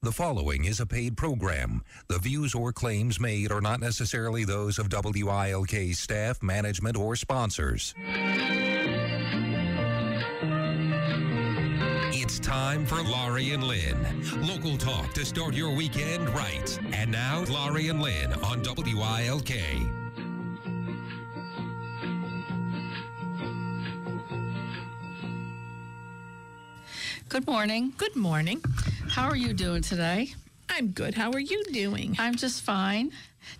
The following is a paid program. The views or claims made are not necessarily those of WILK staff, management, or sponsors. It's time for Laurie and Lynn. Local talk to start your weekend right. And now, Laurie and Lynn on WILK. Good morning. Good morning. How are you doing today? I'm good. How are you doing? I'm just fine.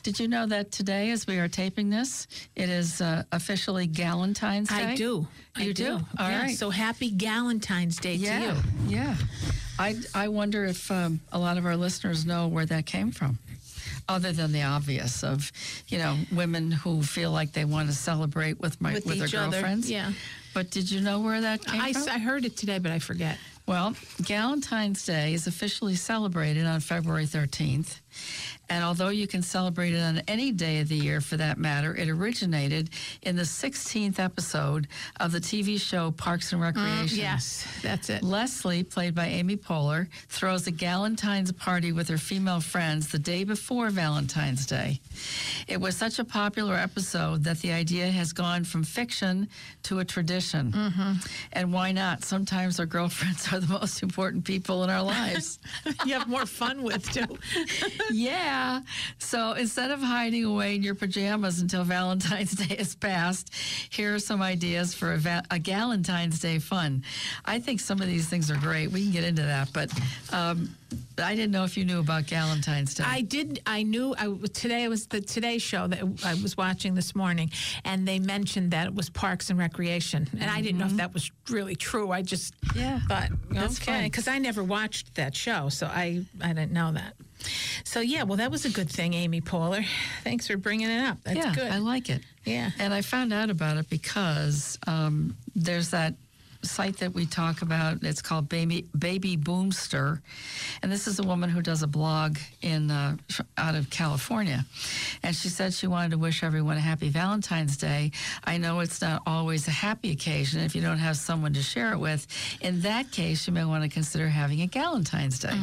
Did you know that today, as we are taping this, it is uh, officially Galentine's Day? I do. You I do? All yeah, right. So happy Galentine's Day yeah, to you. yeah. I I wonder if um, a lot of our listeners know where that came from, other than the obvious of, you know, women who feel like they want to celebrate with my With their each other, girlfriends. yeah. But did you know where that came I, from? I heard it today, but I forget. Well, Galentine's Day is officially celebrated on February 13th. And although you can celebrate it on any day of the year for that matter, it originated in the 16th episode of the TV show Parks and Recreation. Mm, yes, that's it. Leslie, played by Amy Poehler, throws a Galentine's party with her female friends the day before Valentine's Day. It was such a popular episode that the idea has gone from fiction to a tradition. And why not? Sometimes our girlfriends are the most important people in our lives. you have more fun with too. yeah. So instead of hiding away in your pajamas until Valentine's Day has passed, here are some ideas for a, va- a Galentine's Day fun. I think some of these things are great. We can get into that, but um, I didn't know if you knew about Galentine's Day. I did. I knew. I today was the Today Show that I was watching this morning, and they mentioned that it was Parks and Recreation, and I didn't know if that was really true. I just Yeah, thought that's okay because I never watched that show, so I I didn't know that. So yeah, well that was a good thing, Amy Poehler. Thanks for bringing it up. That's yeah, good. I like it. Yeah. And I found out about it because um, there's that site that we talk about. It's called Baby Baby Boomster, and this is a woman who does a blog in uh, out of California, and she said she wanted to wish everyone a happy Valentine's Day. I know it's not always a happy occasion if you don't have someone to share it with. In that case, you may want to consider having a Galentine's Day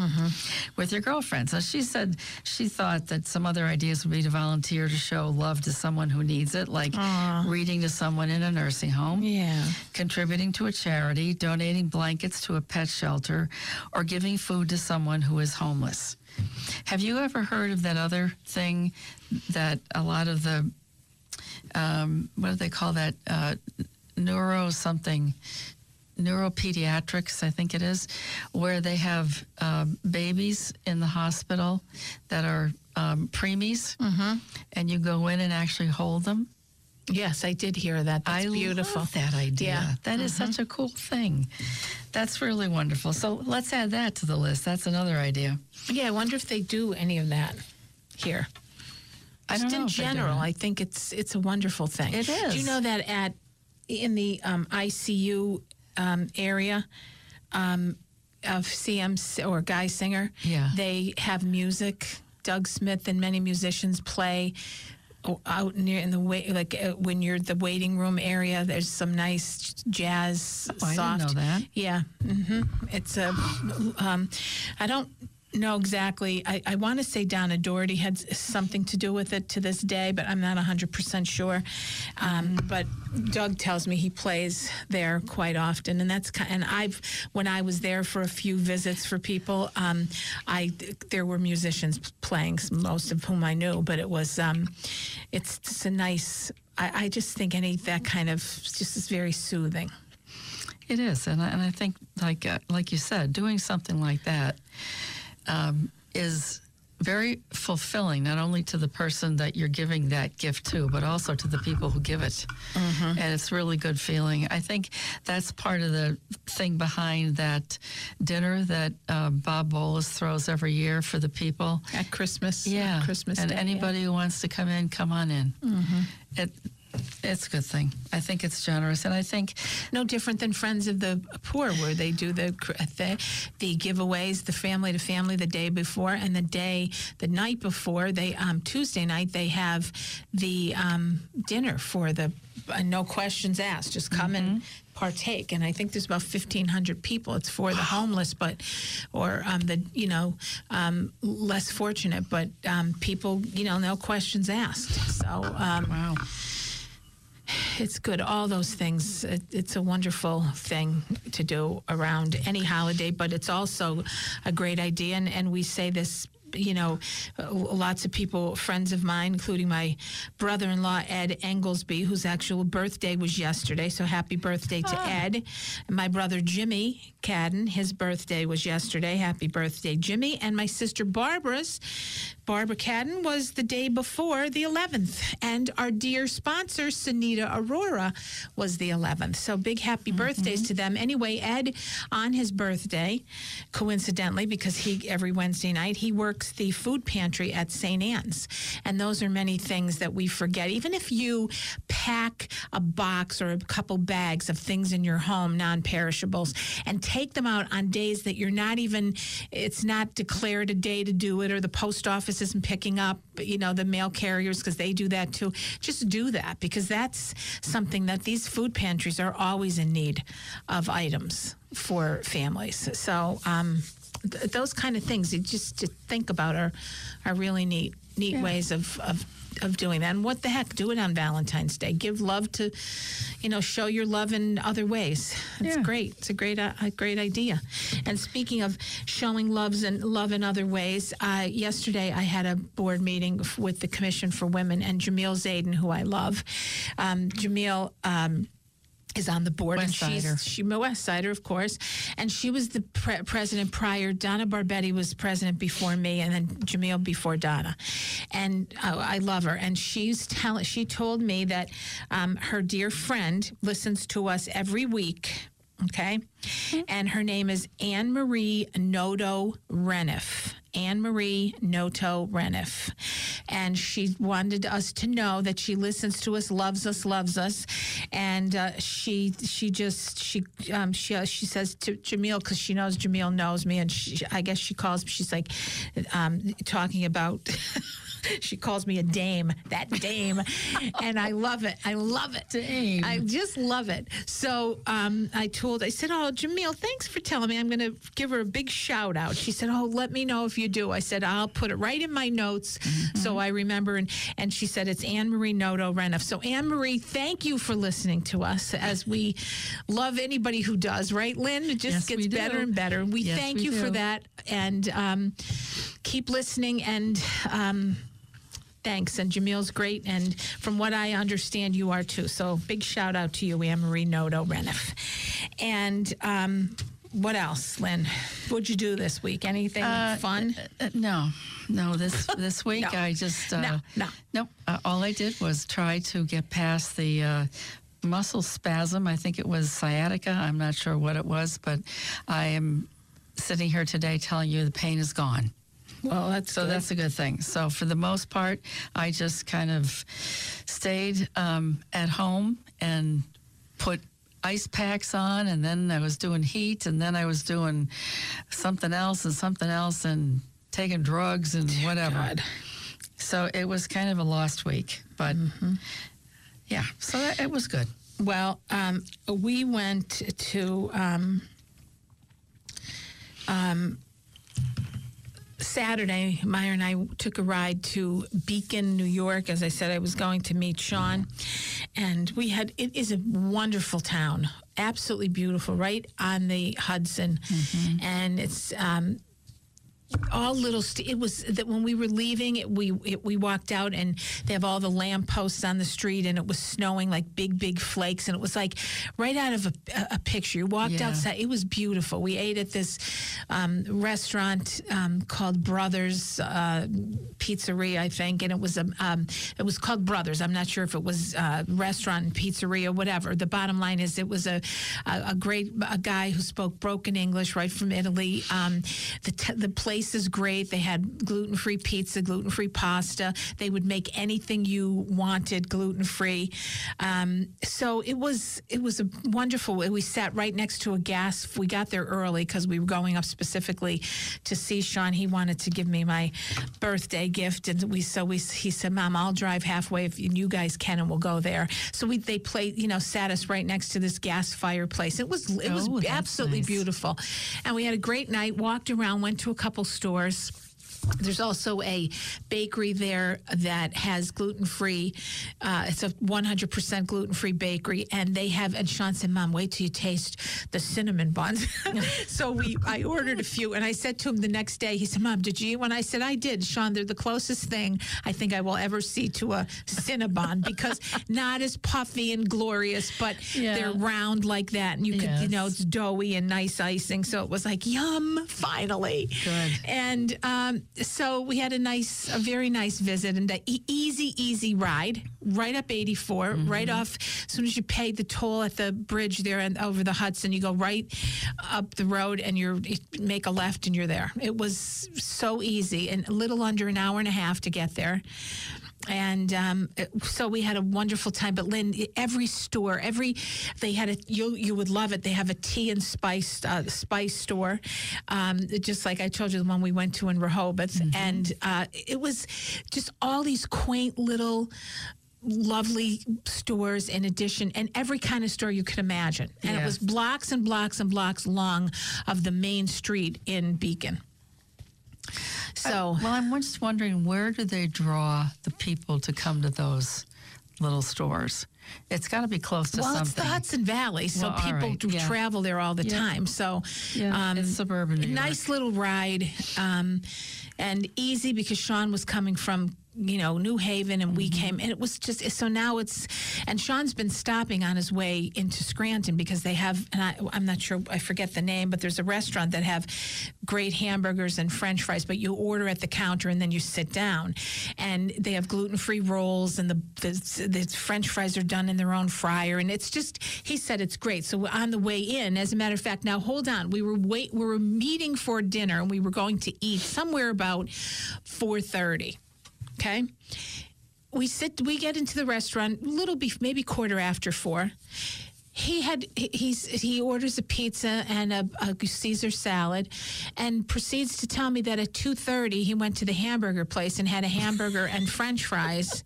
with your girlfriends. So she said she thought that some other ideas would be to volunteer to show love to someone who needs it, like reading to someone in a nursing home yeah. contributing to a charity, donating blankets to a pet shelter, or giving food to someone who is homeless. Have you ever heard of that other thing that a lot of the, um, what do they call that? Uh, neuro something, neuropediatrics, I think it is, where they have um, babies in the hospital that are um, preemies, and you go in and actually hold them. Yes, I did hear that. That's I beautiful. love that idea. Yeah. That is such a cool thing. That's really wonderful. So let's add that to the list. That's another idea. Yeah, I wonder if they do any of that here. I Just in if they do general. I think it's it's a wonderful thing. It Do you know that at in the um, ICU um, area um, of CM or Geisinger, Yeah. they have music. Doug Smith and many musicians play out near in the way like uh, when you're the waiting room area. There's some nice jazz. Oh, I didn't know that. Yeah, hmm it's a. Um, I don't know exactly. I, I want to say Donna Doherty had something to do with it to this day, but I'm not 100% sure. Um, but Doug tells me he plays there quite often, and that's and I've when I was there for a few visits for people, um, I there were musicians playing, most of whom I knew, but it was um, it's just a nice. I, I just think any that kind of just is very soothing. It is, and I, and I think like uh, like you said, doing something like that um, is very fulfilling, not only to the person that you're giving that gift to, but also to the people who give it. And it's really good feeling. I think that's part of the thing behind that dinner that uh, Bob Bolus throws every year for the people. At Christmas, Yeah, Christmas, and Day, yeah. anybody who wants to come in, come on in. It, it's a good thing. I think it's generous, and I think no different than Friends of the Poor, where they do the the, the giveaways, the family to family the day before, and the day the night before. They um, Tuesday night they have the um, dinner for the uh, no questions asked. Just come and partake. And I think there's about 1,500 people. It's for the homeless, but or um, the you know um, less fortunate, but um, people you know no questions asked. So. Um, wow. It's good. All those things. It, it's a wonderful thing to do around any holiday, but it's also a great idea. And, and we say this. You know, uh, lots of people, friends of mine, including my brother-in-law Ed Englesby, whose actual birthday was yesterday. So happy birthday to Ed! And my brother Jimmy Cadden, his birthday was yesterday. Happy birthday, Jimmy! And my sister Barbara's, Barbara Cadden, was the day before the 11th. And our dear sponsor, Sunita Aurora, was the 11th. So big happy mm-hmm. birthdays to them. Anyway, Ed, on his birthday, coincidentally, because he every Wednesday night he works the food pantry at St. Anne's, and those are many things that we forget. Even if you pack a box or a couple bags of things in your home, non-perishables, and take them out on days that you're not even, it's not declared a day to do it, or the post office isn't picking up, you know, the mail carriers because they do that too. Just do that because that's something that these food pantries are always in need of items for families. So um, th- those kind of things, you just to think about, are are really neat neat ways of. of of doing that, and what the heck, do it on Valentine's Day. Give love to, you know, show your love in other ways. It's Yeah. great. It's a great, uh, a great idea. And speaking of showing loves and love in other ways, uh, yesterday I had a board meeting with the Commission for Women and Jamil Zayden, who I love. Um, Jamil. Um, is on the board West and Sider. she's she a West Sider, of course, and she was the pre- president prior. Donna Barbetti was president before me, and then Jamil before Donna, and uh, I love her. And she's telling she told me that um, her dear friend listens to us every week. Okay, and her name is Anne Marie Noto Reniff. Anne Marie Noto Reniff. And she wanted us to know that she listens to us, loves us, loves us. And uh, she she just she um, she uh, she says to Jamil because she knows Jamil knows me, and she, I guess she calls me. She's like um, talking about. she calls me a dame, that dame, and I love it. I love it. Dame. I just love it. So um, I told, I said, "Oh, Jamil, thanks for telling me. I'm going to give her a big shout out." She said, "Oh, let me know if you do." I said, "I'll put it right in my notes so I remember." And and she said, "It's Anne Marie Noto Reniff." So Anne Marie, thank you for listening to us as we love anybody who does. Right, Lynn? It just Yes, gets do. better and better. We Yes, thank we you for that, and um, keep listening and. Um, Thanks. And Jamil's great. And from what I understand, you are too. So big shout out to you, Anne Marie Noto Reniff. And um, what else, Lynn? What'd you do this week? Anything fun? Uh, no, no. This this week No. I just uh, No, no. nope. Uh, all I did was try to get past the uh, muscle spasm. I think it was sciatica. I'm not sure what it was, but I am sitting here today telling you the pain is gone. well, that's So good. that's a good thing. So for the most part, I just kind of stayed um, at home and put ice packs on, and then I was doing heat, and then I was doing something else and something else, and taking drugs and whatever. God. So it was kind of a lost week, but yeah. So that, it was good. Well, um, we went to um, um, Saturday, Meyer and I took a ride to Beacon, New York. As I said, I was going to meet Sean, and we had. It is a wonderful town, absolutely beautiful, right on the Hudson, and it's. Um, all little. St- it was that when we were leaving, it, we it, we walked out and they have all the lamp posts on the street, and it was snowing like big big flakes, and it was like right out of a, a- a picture. You walked Yeah. outside. It was beautiful. We ate at this um, restaurant um, called Brothers uh, Pizzeria, I think, and it was a um, it was called Brothers. I'm not sure if it was uh, restaurant and pizzeria, whatever. The bottom line is, it was a a, a great a guy who spoke broken English, right from Italy. Um, the t- the place is great. They had gluten free pizza, gluten free pasta. They would make anything you wanted gluten free. Um, so it was it was a wonderful. We sat right next to a gas. We got there early because we were going up specifically to see Sean. He wanted to give me my birthday gift, and we so we he said, "Mom, I'll drive halfway if you guys can, and we'll go there." So we they played, you know, sat us right next to this gas fireplace. It was it was Oh, absolutely nice. beautiful, and we had a great night. Walked around, went to a couple stores. There's also a bakery there that has gluten free. Uh, it's a 100% gluten free bakery, and they have. And Sean said, "Mom, wait till you taste the cinnamon buns." so we, I ordered a few, and I said to him the next day. He said, "Mom, did you?" one?" I said, "I did." Sean, they're the closest thing I think I will ever see to a cinnabon because not as puffy and glorious, but Yeah. they're round like that, and you could, you know, it's doughy and nice icing. So it was like, yum, finally. Good. And um, so we had a nice, a very nice visit and a e- easy, easy ride right up 84, mm-hmm. right off. As soon as you pay the toll at the bridge there and over the Hudson, you go right up the road and you're you make a left and you're there. It was so easy and a little under an hour and a half to get there. And um, so we had a wonderful time. But Lynn, every store, every they had a you you would love it. They have a tea and spice uh, spice store, um, just like I told you the one we went to in Rehoboth, and uh, it was just all these quaint little. Lovely stores in addition, and every kind of store you could imagine. And it was blocks and blocks and blocks long of the main street in Beacon. So, Well, I'm just wondering where do they draw the people to come to those little stores? It's got to be close to well, it's the Hudson Valley, so Well, people right, do yeah. travel there all the Yeah. time. So, Yeah, it's suburban New nice little ride, um, and easy because Sean was coming from you know New Haven, and Mm-hmm. we came, and it was just so now it's, and Sean's been stopping on his way into Scranton because they have, and I, I'm not sure, I forget the name, but there's a restaurant that have great hamburgers and French fries, but you order at the counter and then you sit down, and they have gluten free rolls, and the, the the French fries are done in their own fryer, and it's just he said it's great. So on the way in, as a matter of fact, now hold on, we were wait, we were meeting for dinner, and we were going to eat somewhere about 4:30. Okay. We sit, we get into the restaurant, little beef, maybe quarter after four. He had he's he orders a pizza and a, a Caesar salad, and proceeds to tell me that at two thirty he went to the hamburger place and had a hamburger and French fries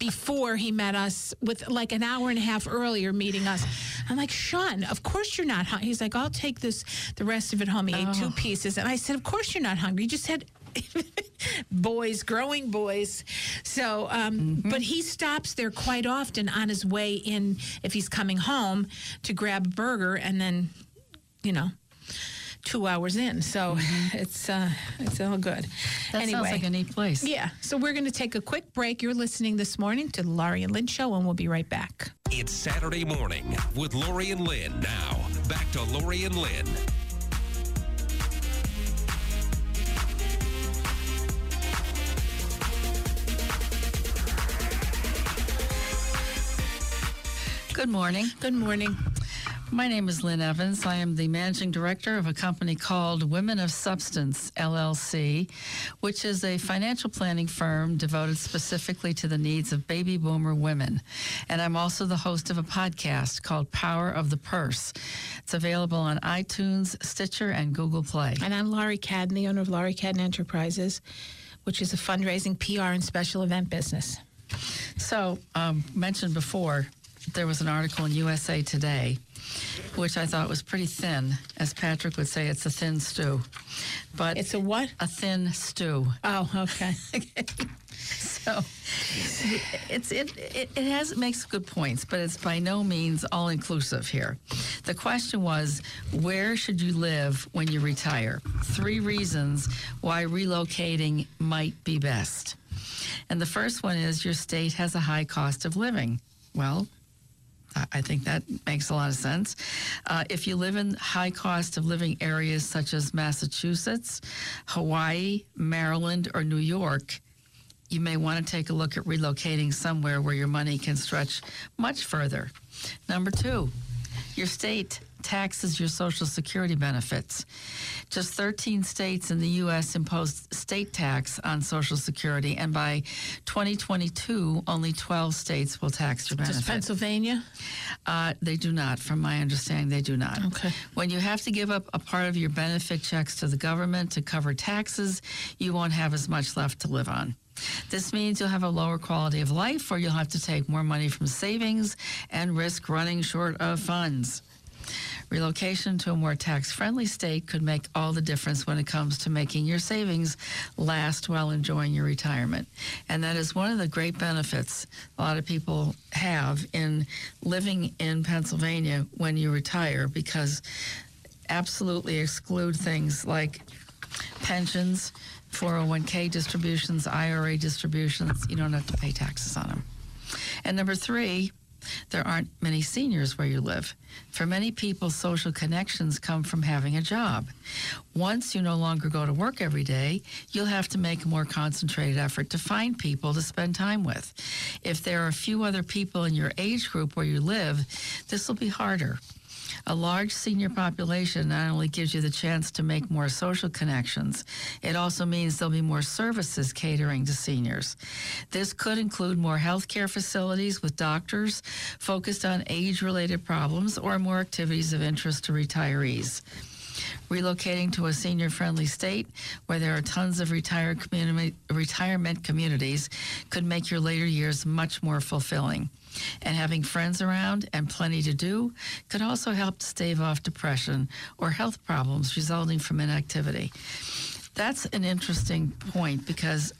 before he met us with like an hour and a half earlier meeting us. I'm like Sean, of course you're not hungry. He's like, I'll take this the rest of it home. He ate two oh. pieces, and I said, of course you're not hungry. You just had boys, growing boys. So, um, but he stops there quite often on his way in if he's coming home to grab a burger and then, you know. Two hours in, so it's uh, it's all good. that anyway, sounds like a neat place. yeah. So we're going to take a quick break. You're listening this morning to the Laurie and Lynn Show, and we'll be right back. It's Saturday morning with Laurie and Lynn. Now, back to Laurie and Lynn. Good morning. Good morning. My name is Lynn Evans. I am the managing director of a company called Women of Substance LLC, which is a financial planning firm devoted specifically to the needs of baby boomer women. And I'm also the host of a podcast called Power of the Purse. It's available on iTunes, Stitcher, and Google Play. And I'm Laurie Cadden, the owner of Laurie Cadden Enterprises, which is a fundraising, PR, and special event business. So, um, mentioned before, there was an article in USA Today which I thought was pretty thin. As Patrick would say, it's a thin stew. But It's a what? a thin stew. Oh, okay. So it's it it, it has it makes good points, but it's by no means all inclusive here. The question was, where should you live when you retire? Three reasons why relocating might be best. And the first one is your state has a high cost of living. Well, I- think that makes a lot of sense. Uh, if you live in high cost of living areas such as Massachusetts, Hawaii, Maryland, or New York, you may want to take a look at relocating somewhere where your money can stretch much further. Number two, your state taxes your Social Security benefits. Just 13 states in the U.S. imposed state tax on Social Security, and by 2022, only 12 states will tax your benefits. Does Pennsylvania? Uh, they do not, from my understanding, they do not. Okay. When you have to give up a part of your benefit checks to the government to cover taxes, you won't have as much left to live on. This means you'll have a lower quality of life, or you'll have to take more money from savings and risk running short of funds. Relocation to a more tax friendly state could make all the difference when it comes to making your savings last while enjoying your retirement. And that is one of the great benefits a lot of people have in living in Pennsylvania when you retire because absolutely exclude things like pensions, 401k distributions, IRA distributions. You don't have to pay taxes on them. And number three, there aren't many seniors where you live. For many people, social connections come from having a job. Once you no longer go to work every day, you'll have to make a more concentrated effort to find people to spend time with. If there are a few other people in your age group where you live, this will be harder. A large senior population not only gives you the chance to make more social connections, it also means there'll be more services catering to seniors. This could include more healthcare facilities with doctors focused on age related problems or more activities of interest to retirees. Relocating to a senior friendly state where there are tons of retirement communities could make your later years much more fulfilling. And having friends around and plenty to do could also help to stave off depression or health problems resulting from inactivity. That's an interesting point because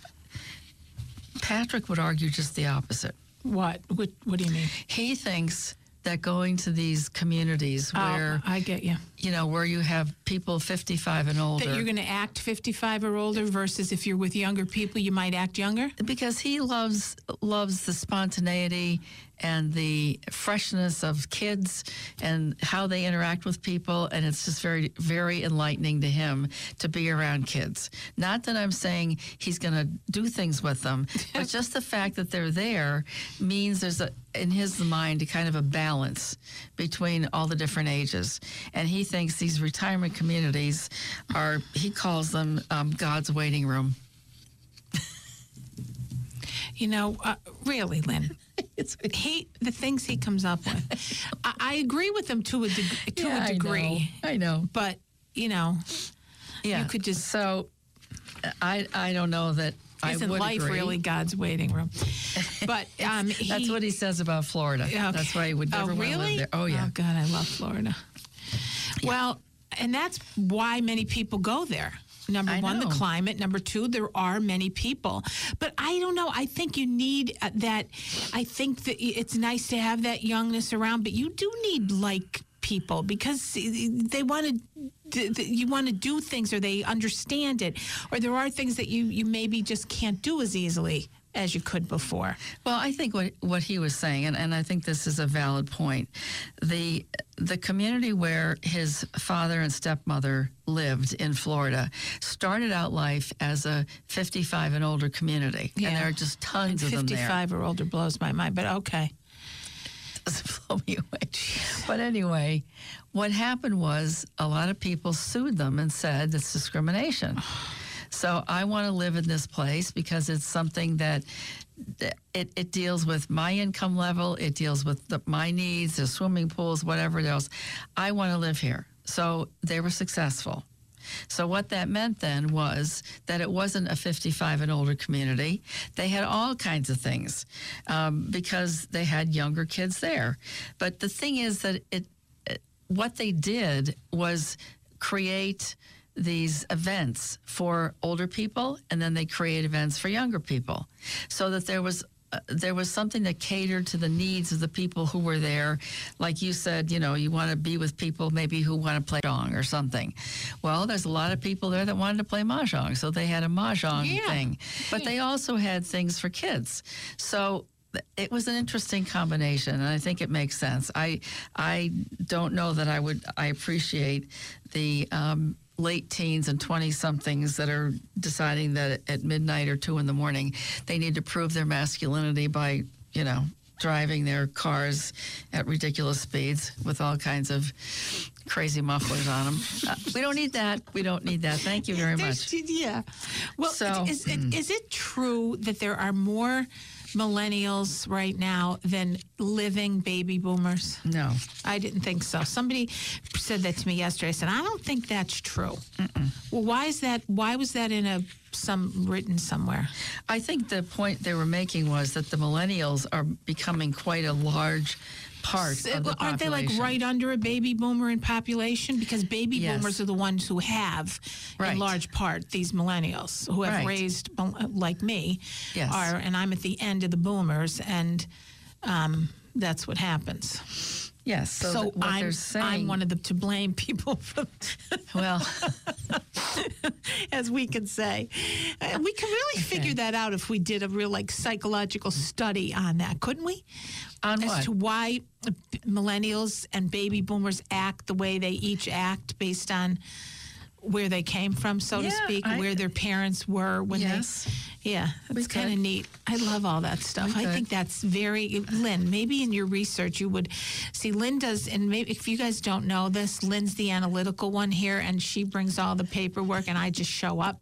Patrick would argue just the opposite. What? What, what do you mean? He thinks that going to these communities oh, where oh, I get you. you know where you have people 55 and older That you're going to act 55 or older versus if you're with younger people, you might act younger. because he loves loves the spontaneity and the freshness of kids and how they interact with people and it's just very very enlightening to him to be around kids not that i'm saying he's going to do things with them but just the fact that they're there means there's a in his mind a kind of a balance between all the different ages and he thinks these retirement communities are he calls them um, god's waiting room You know, uh, really, Lynn. it's He the things he comes up with. I, I agree with him to a deg- to Yeah, a I degree, know. I know. but you know, Yeah. You could just- so. I I don't know that I isn't life agree. really God's waiting room? But um, he, That's what he says about Florida. Okay. That's why he would never oh, want to really? live there. Oh yeah. Oh God, I love Florida. Well, and that's why many people go there. Number I one, the climate. Number two, there are many people. But I don't know. I think you need uh, that. I think that it's nice to have that youngness around, but you do need like people because they want to you want to do things or they understand it or there are things that you you maybe just can't do as easily as you could before Well, I think what what he was saying, and, and I think this is a valid point. The the community where his father and stepmother lived in Florida started out life as a 55 and older community, and there are just tons and of them there. 55 or older blows my mind but okay doesn't blow me away. But anyway, what happened was a lot of people sued them and said it's discrimination. So I want to live in this place because it's something that it, it deals with my income level, it deals with the, my needs, the swimming pools, whatever else. I want to live here. So they were successful. So what that meant then was that it wasn't a 55 and older community. They had all kinds of things um, because they had younger kids there. But the thing is that it, it what they did was create these events for older people, and then they create events for younger people, so that there was. Uh, there was something that catered to the needs of the people who were there. Like you said, you know, you want to be with people maybe who want to play mahjong or something. Well, there's a lot of people there that wanted to play mahjong, so they had a mahjong Yeah. thing. But they also had things for kids. So it was an interesting combination, and I think it makes sense. I I don't know that I would I appreciate the um, late teens and twenty somethings that are deciding that at midnight or two in the morning they need to prove their masculinity by you know driving their cars at ridiculous speeds with all kinds of crazy mufflers on them. Uh, we don't need that. We don't need that. Thank you very There's- much. Yeah. Well, So, is, it, is it true that there are more millennials right now than living baby boomers? No. I didn't think so. Somebody said that to me yesterday. I said, I don't think that's true. Well, why is that? Why was that in a some written somewhere? I think the point they were making was that the millennials are becoming quite a large part the Aren't they like right under a baby boomer in population? Because baby Yes. boomers are the ones who have, Right. in large part, these millennials who have Right. raised like me. Yes. Are and I'm at the end of the boomers, and um, that's what happens. Yes. So, So, what I'm saying. I'm one of the to blame people for. well, as we can say. Uh, we could really figure that out if we did a real like psychological study on that, couldn't we? on As what? to why millennials and baby boomers act the way they each act based on where they came from, so to speak, I- where their parents were when Yes. they. Yeah, it's kind of neat. I love all that stuff. I think that's very Lynn. Maybe in your research you would see Lynn does, and maybe if you guys don't know this, Lynn's the analytical one here, and she brings all the paperwork, and I just show up.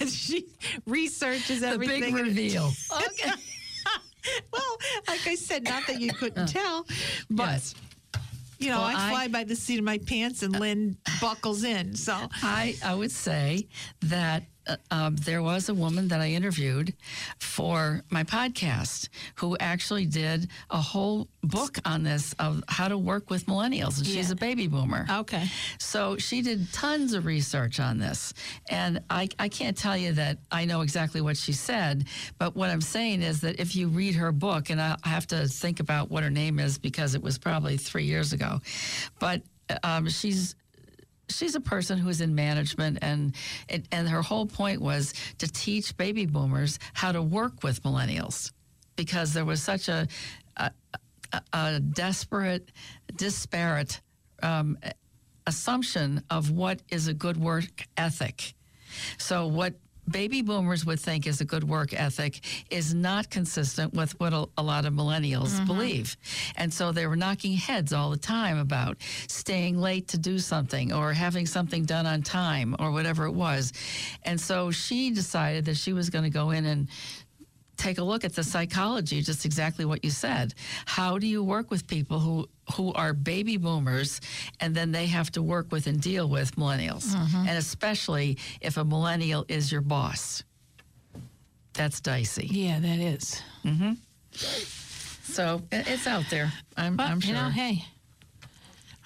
And she researches everything. the big reveal. okay. well, like I said, not that you couldn't uh. tell, but Yes. You know, Well, I fly I- by the seat of my pants, and Lynn buckles in. So I, I would say that uh, um, there was a woman that I interviewed for my podcast who actually did a whole book on this of how to work with millennials, and she's Yeah. a baby boomer. okay, So she did tons of research on this. And I, I can't tell you that I know exactly what she said, but what I'm saying is that if you read her book, and I I have to think about what her name is because it was probably three years ago, but um, she's she's a person who is in management and and her whole point was to teach baby boomers how to work with millennials because there was such a a, a, a desperate disparate um, assumption of what is a good work ethic. So what baby boomers would think is a good work ethic is not consistent with what a, a lot of millennials mm-hmm. believe. And so they were knocking heads all the time about staying late to do something or having something done on time or whatever it was. And so she decided that she was going to go in and take a look at the psychology, just exactly what you said. How do you work with people who who are baby boomers and then they have to work with and deal with millennials, and especially if a millennial is your boss. That's dicey. yeah, that is. So it's out there. I'm, But I'm sure. you know, hey,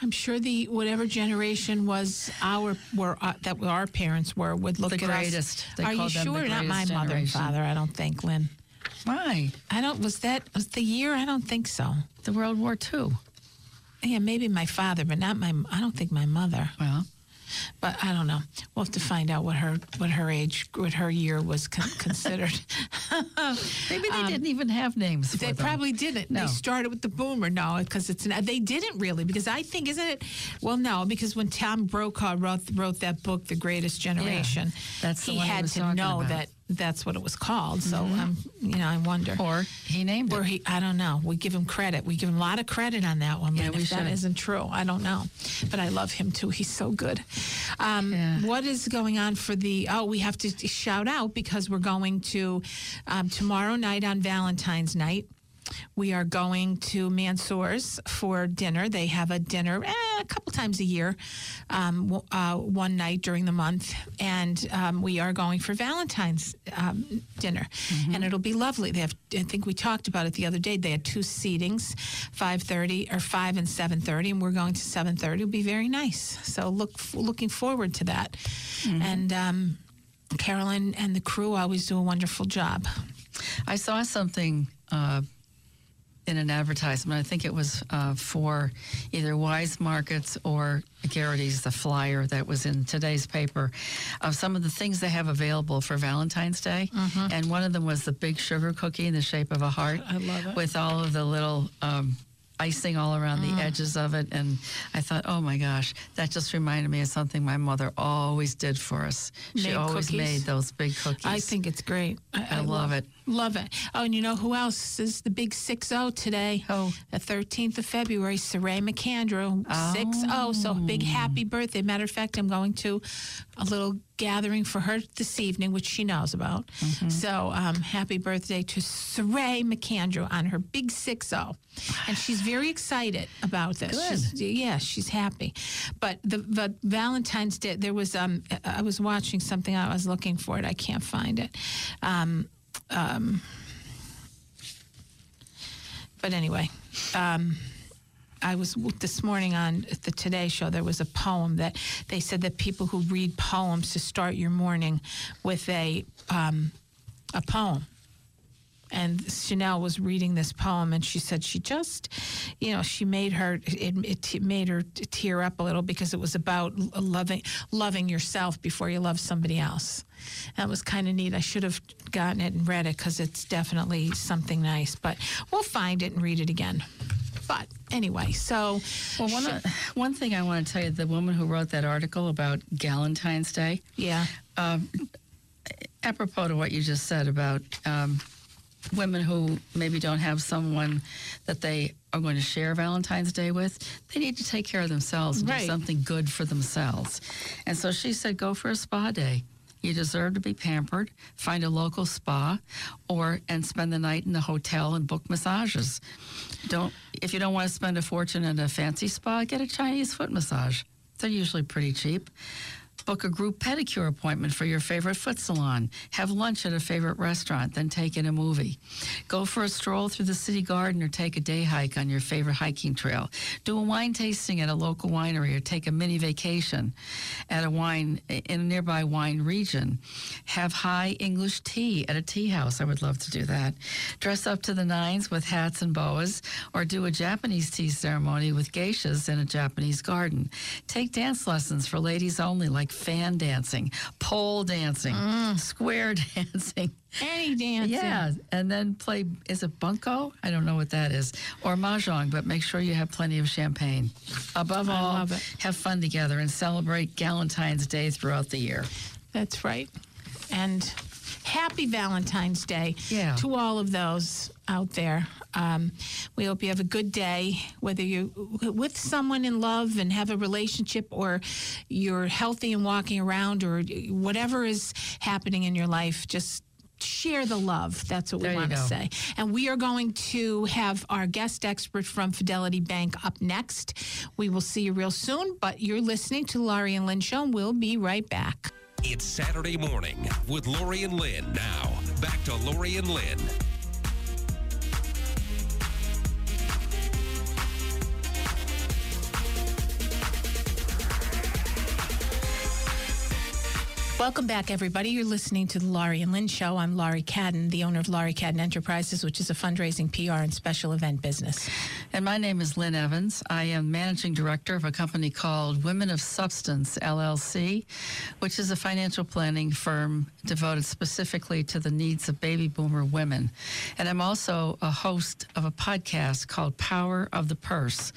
I'm sure the whatever generation was our were uh, that our parents were would look The at greatest. us. They Are you sure? Not my greatest mother and father. I don't think, Lynn. Why? I don't. Was that was the year? I don't think so. The World War II. Yeah, maybe my father, but not my. I don't think my mother. Well, But I don't know. We'll have to find out what her what her age, what her year was con- considered. maybe they um, didn't even have names. They them. probably didn't. No. They started with the boomer. No, because it's not. They didn't really because I think isn't it? Well, no, because when Tom Brokaw wrote wrote that book, The Greatest Generation, that's the he one he had to know about. that that's what it was called. So um, you know, I wonder. Or he named it. Or it. he, I don't know. We give him credit. We give him a lot of credit on that one. Yeah, we if that should. isn't true, I don't know. But I love him too. He's so good. Um, Yeah. What is going on for the? Oh, we have to shout out because we're going to um, tomorrow night on Valentine's night. We are going to Mansour's for dinner. They have a dinner eh, a couple times a year, um, w- uh, one night during the month, and um, we are going for Valentine's um, dinner, and it'll be lovely. They have, I think we talked about it the other day. They had two seatings, five thirty or five and seven thirty, and we're going to seven thirty. It'll be very nice. So look, looking forward to that, and. Um, Carolyn and the crew always do a wonderful job. I saw something uh, in an advertisement. I think it was uh, for either Weis Markets or Gerrity's, the flyer that was in today's paper, of some of the things they have available for Valentine's Day. And one of them was the big sugar cookie in the shape of a heart. I love it. With all of the little. Um, Icing all around the edges of it. And I thought, oh my gosh, that just reminded me of something my mother always did for us. She always cookies? made those big cookies. I think it's great. I love it. Love it. Oh, and you know who else is the big 6 0 today? Oh. The 13th of February, Saray McAndrew. 6 0. So big happy birthday. Matter of fact, I'm going to a little gathering for her this evening, which she knows about. Mm-hmm. So um, happy birthday to Saray McAndrew on her big 6 0. And she's very excited about this. Good. She's, yeah, she's happy. But the, the Valentine's Day, there was, um, I was watching something, I was looking for it, I can't find it. Um, but anyway, um, I was this morning on the Today Show. There was a poem that they said that people who read poems to start your morning with a um, a poem. And Sheinelle was reading this poem, and she said she just, you know, she made her it, it, made her tear up a little because it was about loving loving yourself before you love somebody else. That was kind of neat. I should have gotten it and read it because it's definitely something nice. But we'll find it and read it again. But anyway, so Well, one, uh, one thing I want to tell you the woman who wrote that article about Galentine's Day, yeah, apropos to what you just said about um, women who maybe don't have someone that they are going to share Valentine's Day with, they need to take care of themselves and Right. do something good for themselves. And so she said, go for a spa day. You deserve to be pampered. Find a local spa, or and spend the night in the hotel and book massages. Don't if you don't want to spend a fortune at a fancy spa, get a Chinese foot massage. They're usually pretty cheap. Book a group pedicure appointment for your favorite foot salon. Have lunch at a favorite restaurant, then take in a movie. Go for a stroll through the city garden or take a day hike on your favorite hiking trail. Do a wine tasting at a local winery or take a mini vacation at a wine in a nearby wine region. Have high English tea at a tea house. I would love to do that. Dress up to the nines with hats and boas or do a Japanese tea ceremony with geishas in a Japanese garden. Take dance lessons for ladies only like fan dancing, pole dancing, mm. square dancing. any dancing. Yeah, and then play. Is it bunko? I don't know what that is, or mahjong. But make sure you have plenty of champagne. Above I all, have fun together and celebrate Valentine's Day throughout the year. That's right. And happy Valentine's Day Yeah. to all of those out there. Um, we hope you have a good day, whether you're with someone in love and have a relationship, or you're healthy and walking around, or whatever is happening in your life. Just share the love. That's what There we want to say. And we are going to have our guest expert from Fidelity Bank up next. We will see you real soon, but you're listening to Laurie and Lynn Show, and we'll be right back. It's Saturday morning with Laurie and Lynn. Now, back to Laurie and Lynn. Welcome back, everybody. You're listening to the Laurie and Lynn Show. I'm Laurie Cadden, the owner of Laurie Cadden Enterprises, which is a fundraising, PR, and special event business. And my name is Lynn Evans. I am managing director of a company called Women of Substance LLC, which is a financial planning firm devoted specifically to the needs of baby boomer women. And I'm also a host of a podcast called Power of the Purse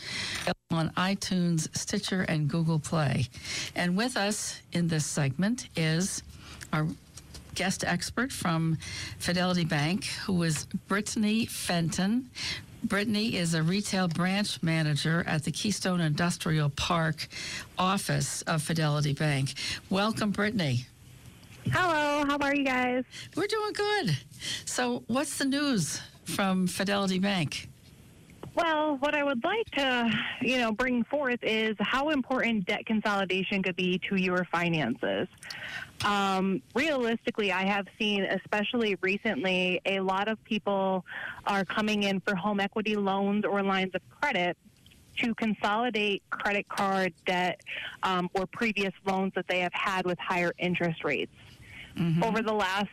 on iTunes, Stitcher, and Google Play. And with us in this segment is our guest expert from Fidelity Bank, who is Brittany Fenton. Brittany is a retail branch manager at the Keystone Industrial Park office of Fidelity Bank. Welcome, Brittany. Hello, how are you guys? We're doing good. So, what's the news from Fidelity Bank? Well, what I would like to, you know, bring forth is how important debt consolidation could be to your finances. Um, realistically, I have seen, especially recently, a lot of people are coming in for home equity loans or lines of credit to consolidate credit card debt um, or previous loans that they have had with higher interest rates. Over the last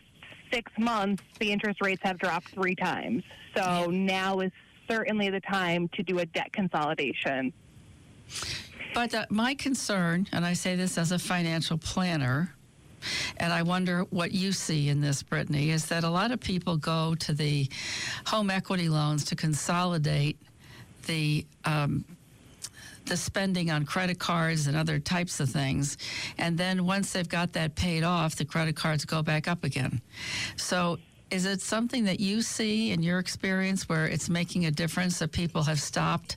six months, the interest rates have dropped three times. So now is certainly the time to do a debt consolidation. But uh, my concern, and I say this as a financial planner, and I wonder what you see in this, Brittany, is that a lot of people go to the home equity loans to consolidate the um, the spending on credit cards and other types of things, and then once they've got that paid off, the credit cards go back up again. So. Is it something that you see in your experience where it's making a difference that people have stopped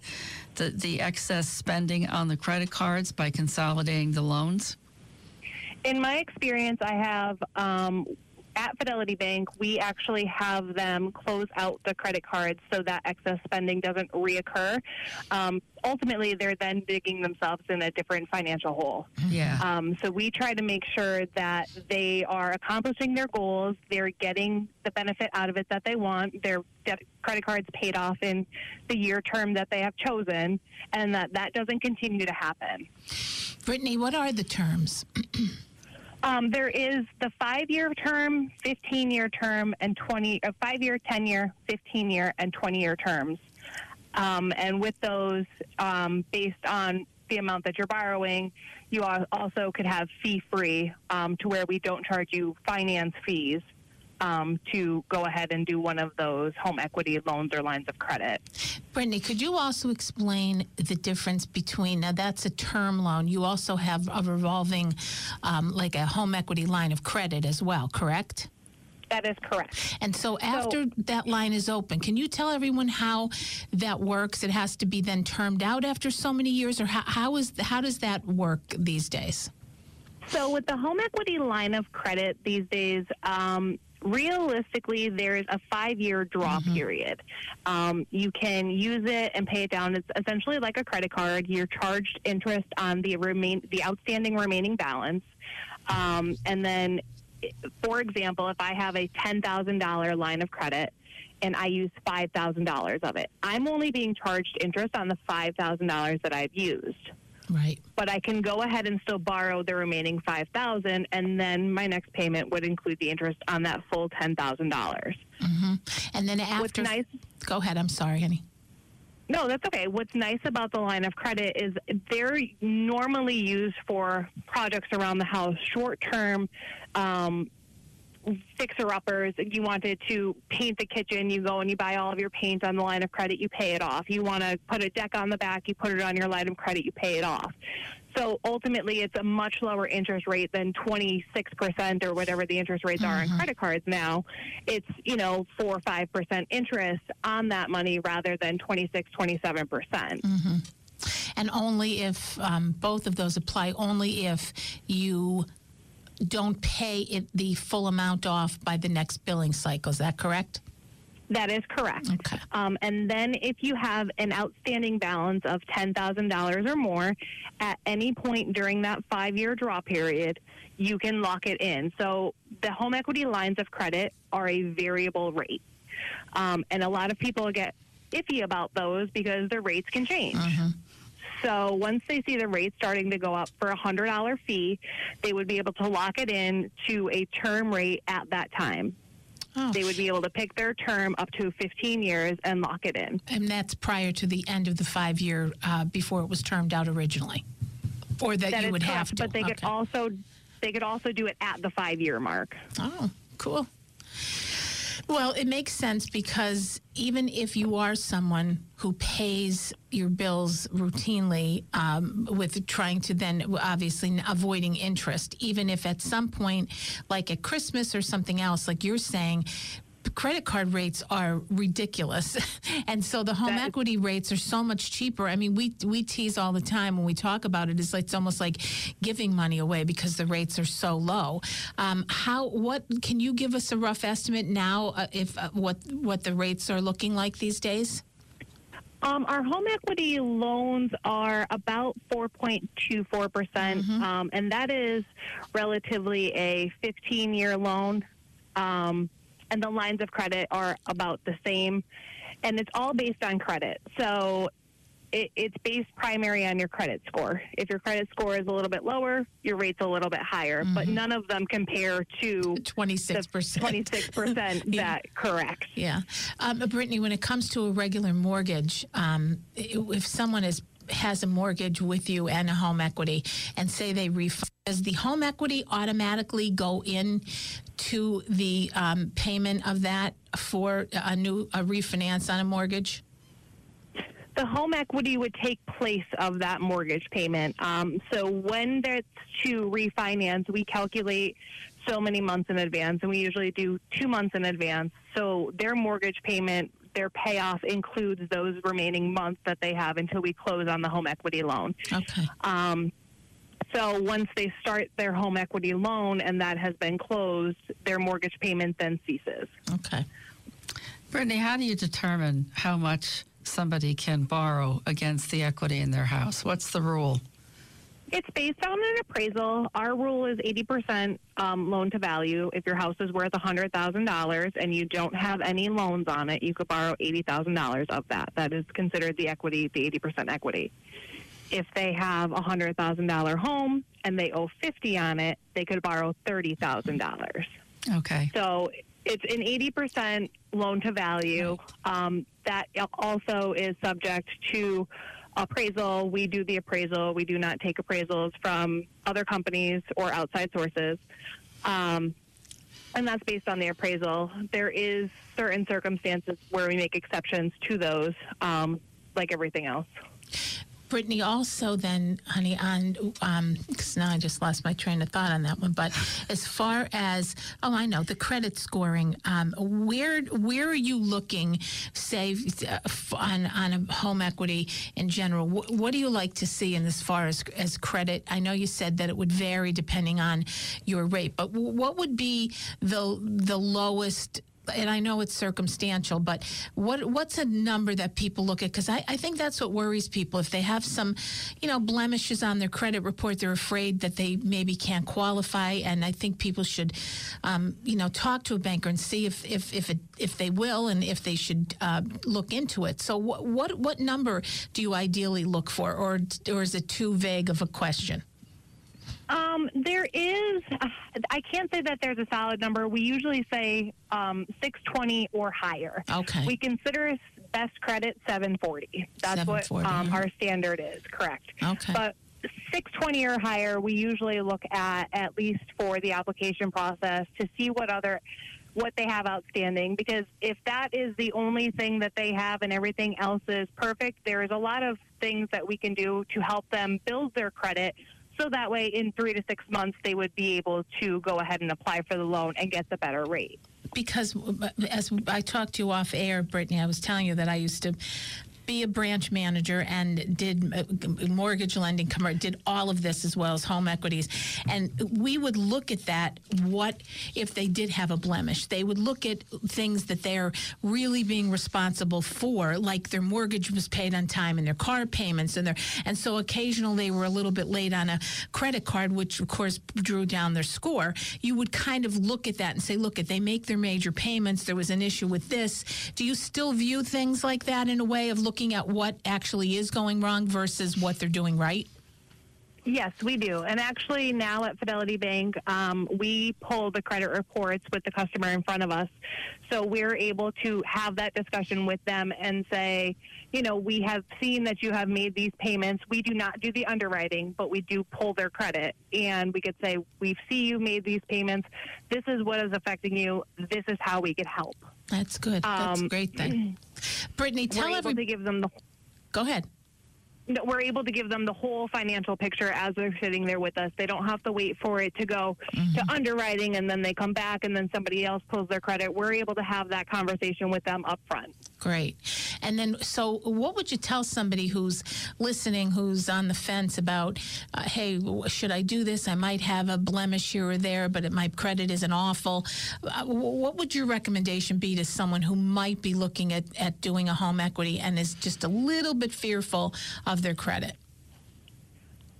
the, the excess spending on the credit cards by consolidating the loans? In my experience, I have um, at Fidelity Bank, we actually have them close out the credit cards so that excess spending doesn't reoccur. Um, ultimately, they're then digging themselves in a different financial hole. Yeah. Um, so we try to make sure that they are accomplishing their goals, they're getting the benefit out of it that they want, their credit cards paid off in the year term that they have chosen, and that that doesn't continue to happen. Brittany, what are the terms? Um, there is the five-year term, 15-year term, and 20, uh, five-year, 10-year, 15-year, and 20-year terms. Um, and with those, um, based on the amount that you're borrowing, you also could have fee-free um, to where we don't charge you finance fees um, to go ahead and do one of those home equity loans or lines of credit. Brittany, could you also explain the difference between now that's a term loan. You also have a revolving, um, like a home equity line of credit as well, correct? That is correct. And so after that line is open, can you tell everyone how that works? It has to be then termed out after so many years, or how, how is how does that work these days? So with the home equity line of credit these days, um, realistically, there is a five-year draw period. Um, you can use it and pay it down. It's essentially like a credit card. You're charged interest on the remain the outstanding remaining balance, um, and then, for example, if I have a ten thousand dollar line of credit. And I use five thousand dollars of it. I'm only being charged interest on the five thousand dollars that I've used Right. but I can go ahead and still borrow the remaining five thousand, and then my next payment would include the interest on that full ten thousand dollars. And then What's after, nice? go ahead. I'm sorry, honey. No, that's okay. What's nice about the line of credit is they're normally used for projects around the house, short term. Um, fixer uppers you wanted to paint the kitchen. You go and you buy all of your paint on the line of credit you pay it off. You want to put a deck on the back you put it on your line of credit you pay it off. So ultimately it's a much lower interest rate than 26% or whatever the interest rates are on credit cards now. It's you know 4 or 5% interest on that money rather than 26 27%. And only if um, both of those apply, only if you don't pay it the full amount off by the next billing cycle. Is that correct? That is correct. Okay. Um, and then if you have an outstanding balance of $10,000 or more at any point during that five year draw period, you can lock it in. So the home equity lines of credit are a variable rate. Um, and a lot of people get iffy about those because the rates can change. So once they see the rate starting to go up for a hundred dollar fee, they would be able to lock it in to a term rate at that time. Oh. They would be able to pick their term up to 15 years and lock it in. And that's prior to the end of the five year uh, before it was termed out originally, or that, That you would correct, have to. But they could also they could also do it at the five year mark. Oh, cool. Well, it makes sense because even if you are someone who pays your bills routinely um, with trying to then obviously avoiding interest, even if at some point, like at Christmas or something else, like you're saying, credit card rates are ridiculous, and so the home That is- equity rates are so much cheaper. I mean, we we tease all the time when we talk about it. It's like it's almost like giving money away because the rates are so low. Um, how what can you give us a rough estimate now uh, if uh, what what the rates are looking like these days? Um, our home equity loans are about 4.24%, percent um, and that is relatively a 15 year loan. Um, and the lines of credit are about the same. And it's all based on credit. So it, it's based primary on your credit score. If your credit score is a little bit lower, your rate's a little bit higher. But none of them compare to Twenty six percent. 26% Yeah. that correct. Yeah. Um, Brittany, when it comes to a regular mortgage, um, if someone is has a mortgage with you and a home equity, and say they refi, does the home equity automatically go in to the um, payment of that for a new a refinance on a mortgage? the home equity would take place of that mortgage payment. Um, so when that's to refinance, we calculate so many months in advance, and we usually do two months in advance. So their mortgage payment, their payoff includes those remaining months that they have until we close on the home equity loan. Okay. Um, so once they start their home equity loan and that has been closed, their mortgage payment then ceases. Okay. Brittany, how do you determine how much somebody can borrow against the equity in their house? What's the rule? It's based on an appraisal. Our rule is 80% um, loan to value. If your house is worth $100,000 and you don't have any loans on it, you could borrow $80,000 of that. That is considered the equity, the 80% equity. If they have a $100,000 home and they owe 50 on it, they could borrow $30,000. Okay. So it's an 80% loan to value. Um, that also is subject to appraisal. We do the appraisal. We do not take appraisals from other companies or outside sources. Um, and that's based on the appraisal. There is certain circumstances where we make exceptions to those, um, like everything else. Brittany, also then, honey, on because now I just lost my train of thought on that one. But as far as oh, I know the credit scoring. Um, where where are you looking, say, uh, on on a home equity in general? Wh- what do you like to see in as far as as credit? I know you said that it would vary depending on your rate, but what would be the the lowest? And I know it's circumstantial, but what what's a number that people look at? Because I, I think that's what worries people. If they have some, you know, blemishes on their credit report, they're afraid that they maybe can't qualify. And I think people should, um, you know, talk to a banker and see if if if, it, if they will and if they should uh, look into it. So what what what number do you ideally look for, or or is it too vague of a question? Um, there is, uh, I can't say that there's a solid number. We usually say um, 620 or higher. Okay. We consider best credit 740. That's what 740, um, mhm. our standard is, correct. Okay. But 620 or higher, we usually look at at least for the application process to see what other what they have outstanding because if that is the only thing that they have and everything else is perfect, there is a lot of things that we can do to help them build their credit so that way in 3 to 6 months they would be able to go ahead and apply for the loan and get the better rate. because uh, as I talked to you off air, Brittany, I was telling you that I used to be a branch manager and did uh, mortgage lending, did all of this as well as home equities. And we would look at that, what if they did have a blemish? They would look at things that they're really being responsible for, like their mortgage was paid on time and their car payments and their, and so occasionally they were a little bit late on a credit card, which of course drew down their score. You would kind of look at that and say, look, if they make their major payments, there was an issue with this. Do you still view things like that in a way of looking at what actually is going wrong versus what they're doing right? Yes, we do. And actually, now at Fidelity Bank, um, we pull the credit reports with the customer in front of us. So we're able to have that discussion with them and say, you know, we have seen that you have made these payments. We do not do the underwriting, but we do pull their credit. And we could say, we see you made these payments. This is what is affecting you. This is how we could help. That's good. That's a Um, great thing. Brittany, We're tell able everybody. to give them the Go ahead. we're able to give them the whole financial picture as they're sitting there with us. They don't have to wait for it to go to underwriting and then they come back and then somebody else pulls their credit. We're able to have that conversation with them up front. Great. And then, so what would you tell somebody who's listening, who's on the fence about, uh, hey, should I do this? I might have a blemish here or there, but it, my credit isn't awful. Uh, what would your recommendation be to someone who might be looking at, at doing a home equity and is just a little bit fearful of their credit?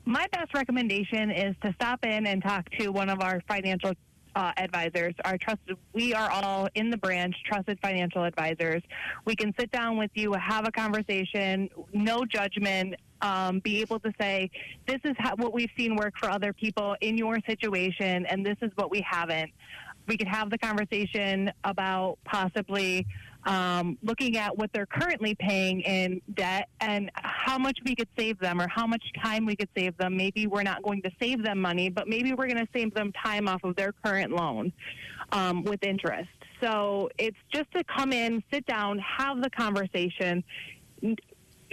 My best recommendation is to stop in and talk to one of our financial uh, advisors. Our trusted, we are all in the branch, trusted financial advisors. We can sit down with you, have a conversation, no judgment. Um, be able to say, this is how, what we've seen work for other people in your situation, and this is what we haven't. We could have the conversation about possibly um, looking at what they're currently paying in debt and how much we could save them or how much time we could save them. Maybe we're not going to save them money, but maybe we're going to save them time off of their current loan um, with interest. So it's just to come in, sit down, have the conversation.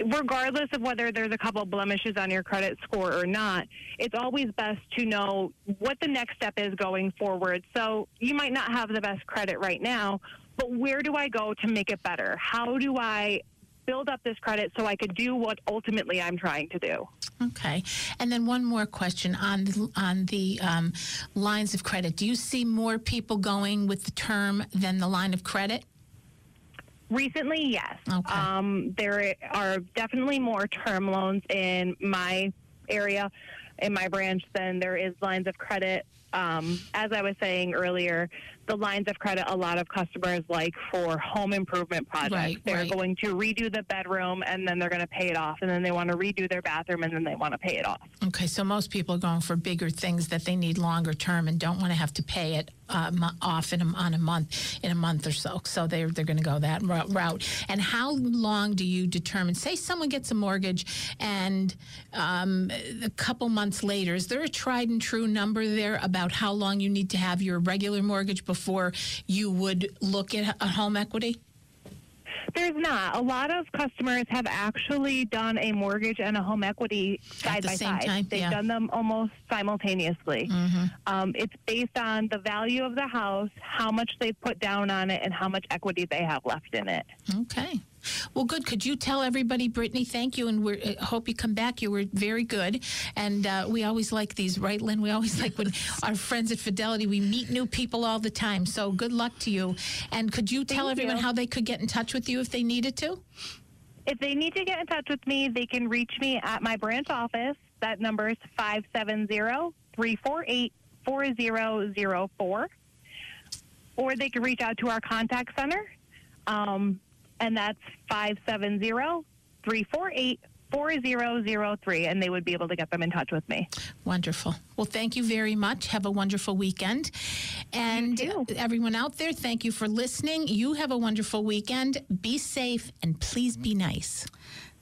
Regardless of whether there's a couple blemishes on your credit score or not, it's always best to know what the next step is going forward. So you might not have the best credit right now, but where do I go to make it better? How do I build up this credit so I could do what ultimately I'm trying to do? Okay. And then one more question on the, on the um, lines of credit. Do you see more people going with the term than the line of credit? Recently, yes. Okay. Um, there are definitely more term loans in my area, in my branch, than there is lines of credit. Um, as I was saying earlier, the lines of credit a lot of customers like for home improvement projects. Right, they're right. going to redo the bedroom and then they're going to pay it off, and then they want to redo their bathroom and then they want to pay it off. Okay, so most people are going for bigger things that they need longer term and don't want to have to pay it uh, off in a, on a month in a month or so. So they're they're going to go that ro- route. And how long do you determine? Say someone gets a mortgage, and um, a couple months later, is there a tried and true number there about how long you need to have your regular mortgage before you would look at a home equity? There's not. A lot of customers have actually done a mortgage and a home equity side by side. time? They've Yeah. done them almost simultaneously. Um, it's based on the value of the house, how much they've put down on it, and how much equity they have left in it. Okay. Well, good. Could you tell everybody, Brittany, thank you, and we uh, hope you come back. You were very good, and uh, we always like these, right, Lynn? We always like when our friends at Fidelity, we meet new people all the time. So good luck to you. And could you tell Thank everyone you. how they could get in touch with you if they needed to? If they need to get in touch with me, they can reach me at my branch office. That number is 570 348 4004. Or they can reach out to our contact center, um, and that's 570 348 4003, and they would be able to get them in touch with me. Wonderful. Well, thank you very much. Have a wonderful weekend. And everyone out there, thank you for listening. You have a wonderful weekend. Be safe and please be nice.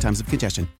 times of congestion.